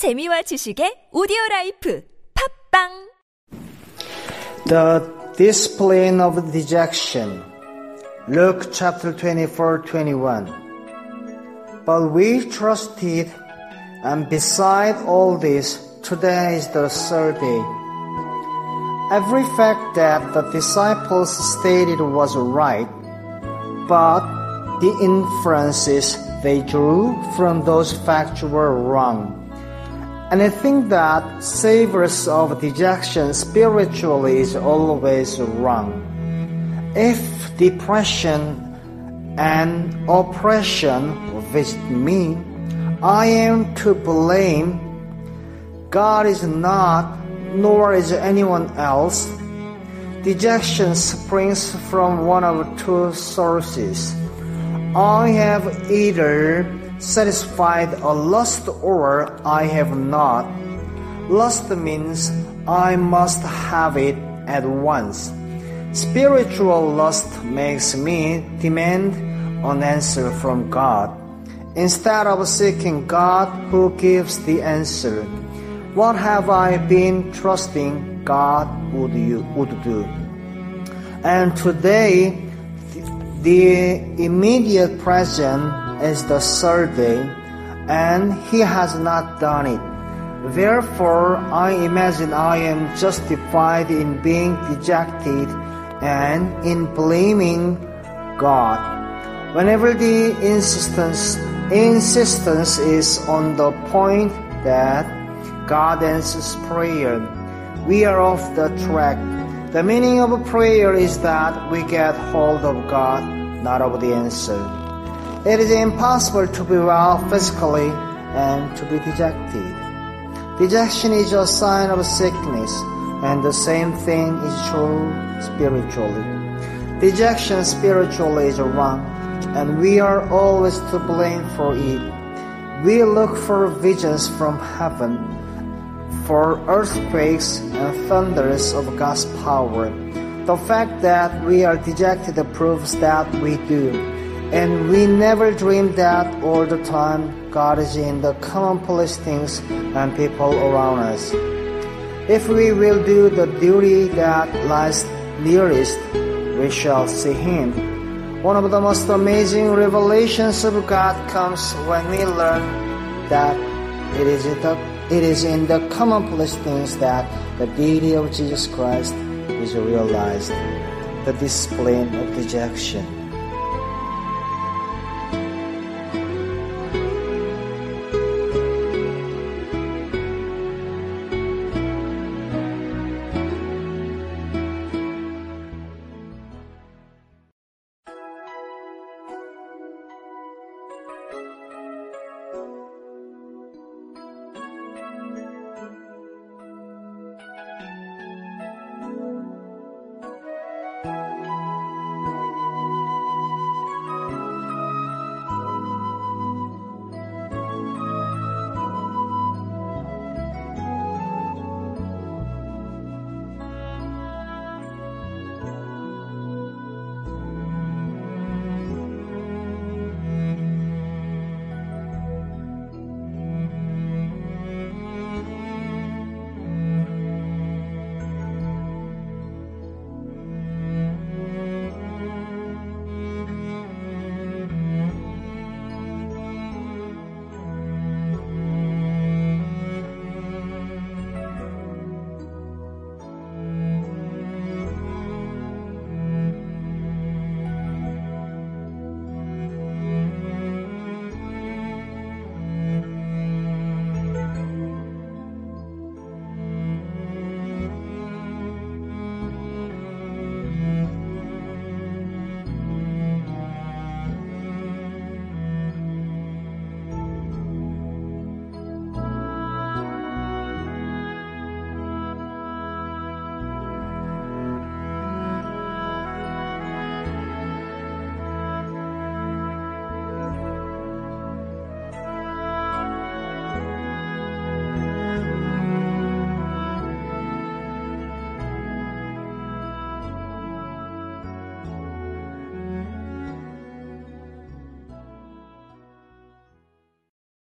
재미와 지식의 오디오 라이프 팟빵 The discipline of dejection. Luke chapter twenty four twenty one. But we trusted, and beside all this, today is the third day. Every fact that the disciples stated was right, but the inferences they drew from those facts were wrong. Anything that savors of dejection spiritually is always wrong. If depression and oppression visit me, I am to blame. God is not, nor is anyone else. Dejection springs from one of two sources. I have either satisfied a lust or I have not. Lust means I must have it at once. Spiritual lust makes me demand an answer from God. Instead of seeking God who gives the answer, what have I been trusting God would, you, would do? And today, the immediate present is the day, and he has not done it. Therefore, I imagine I am justified in being dejected and in blaming God. Whenever the insistence, insistence is on the point that God answers prayer, we are off the track. The meaning of prayer is that we get hold of God, not of the answer. It is impossible to be well physically and to be dejected. Dejection is a sign of sickness, and the same thing is true spiritually. Dejection spiritually is wrong, and we are always to blame for it. We look for visions from heaven, for earthquakes and thunders of God's power. The fact that we are dejected proves that we do. And we never dream that all the time God is in the commonplace things and people around us. If we will do the duty that lies nearest, we shall see Him. One of the most amazing revelations of God comes when we learn that it is in the, it is in the commonplace things that the deity of Jesus Christ is realized. The discipline of dejection.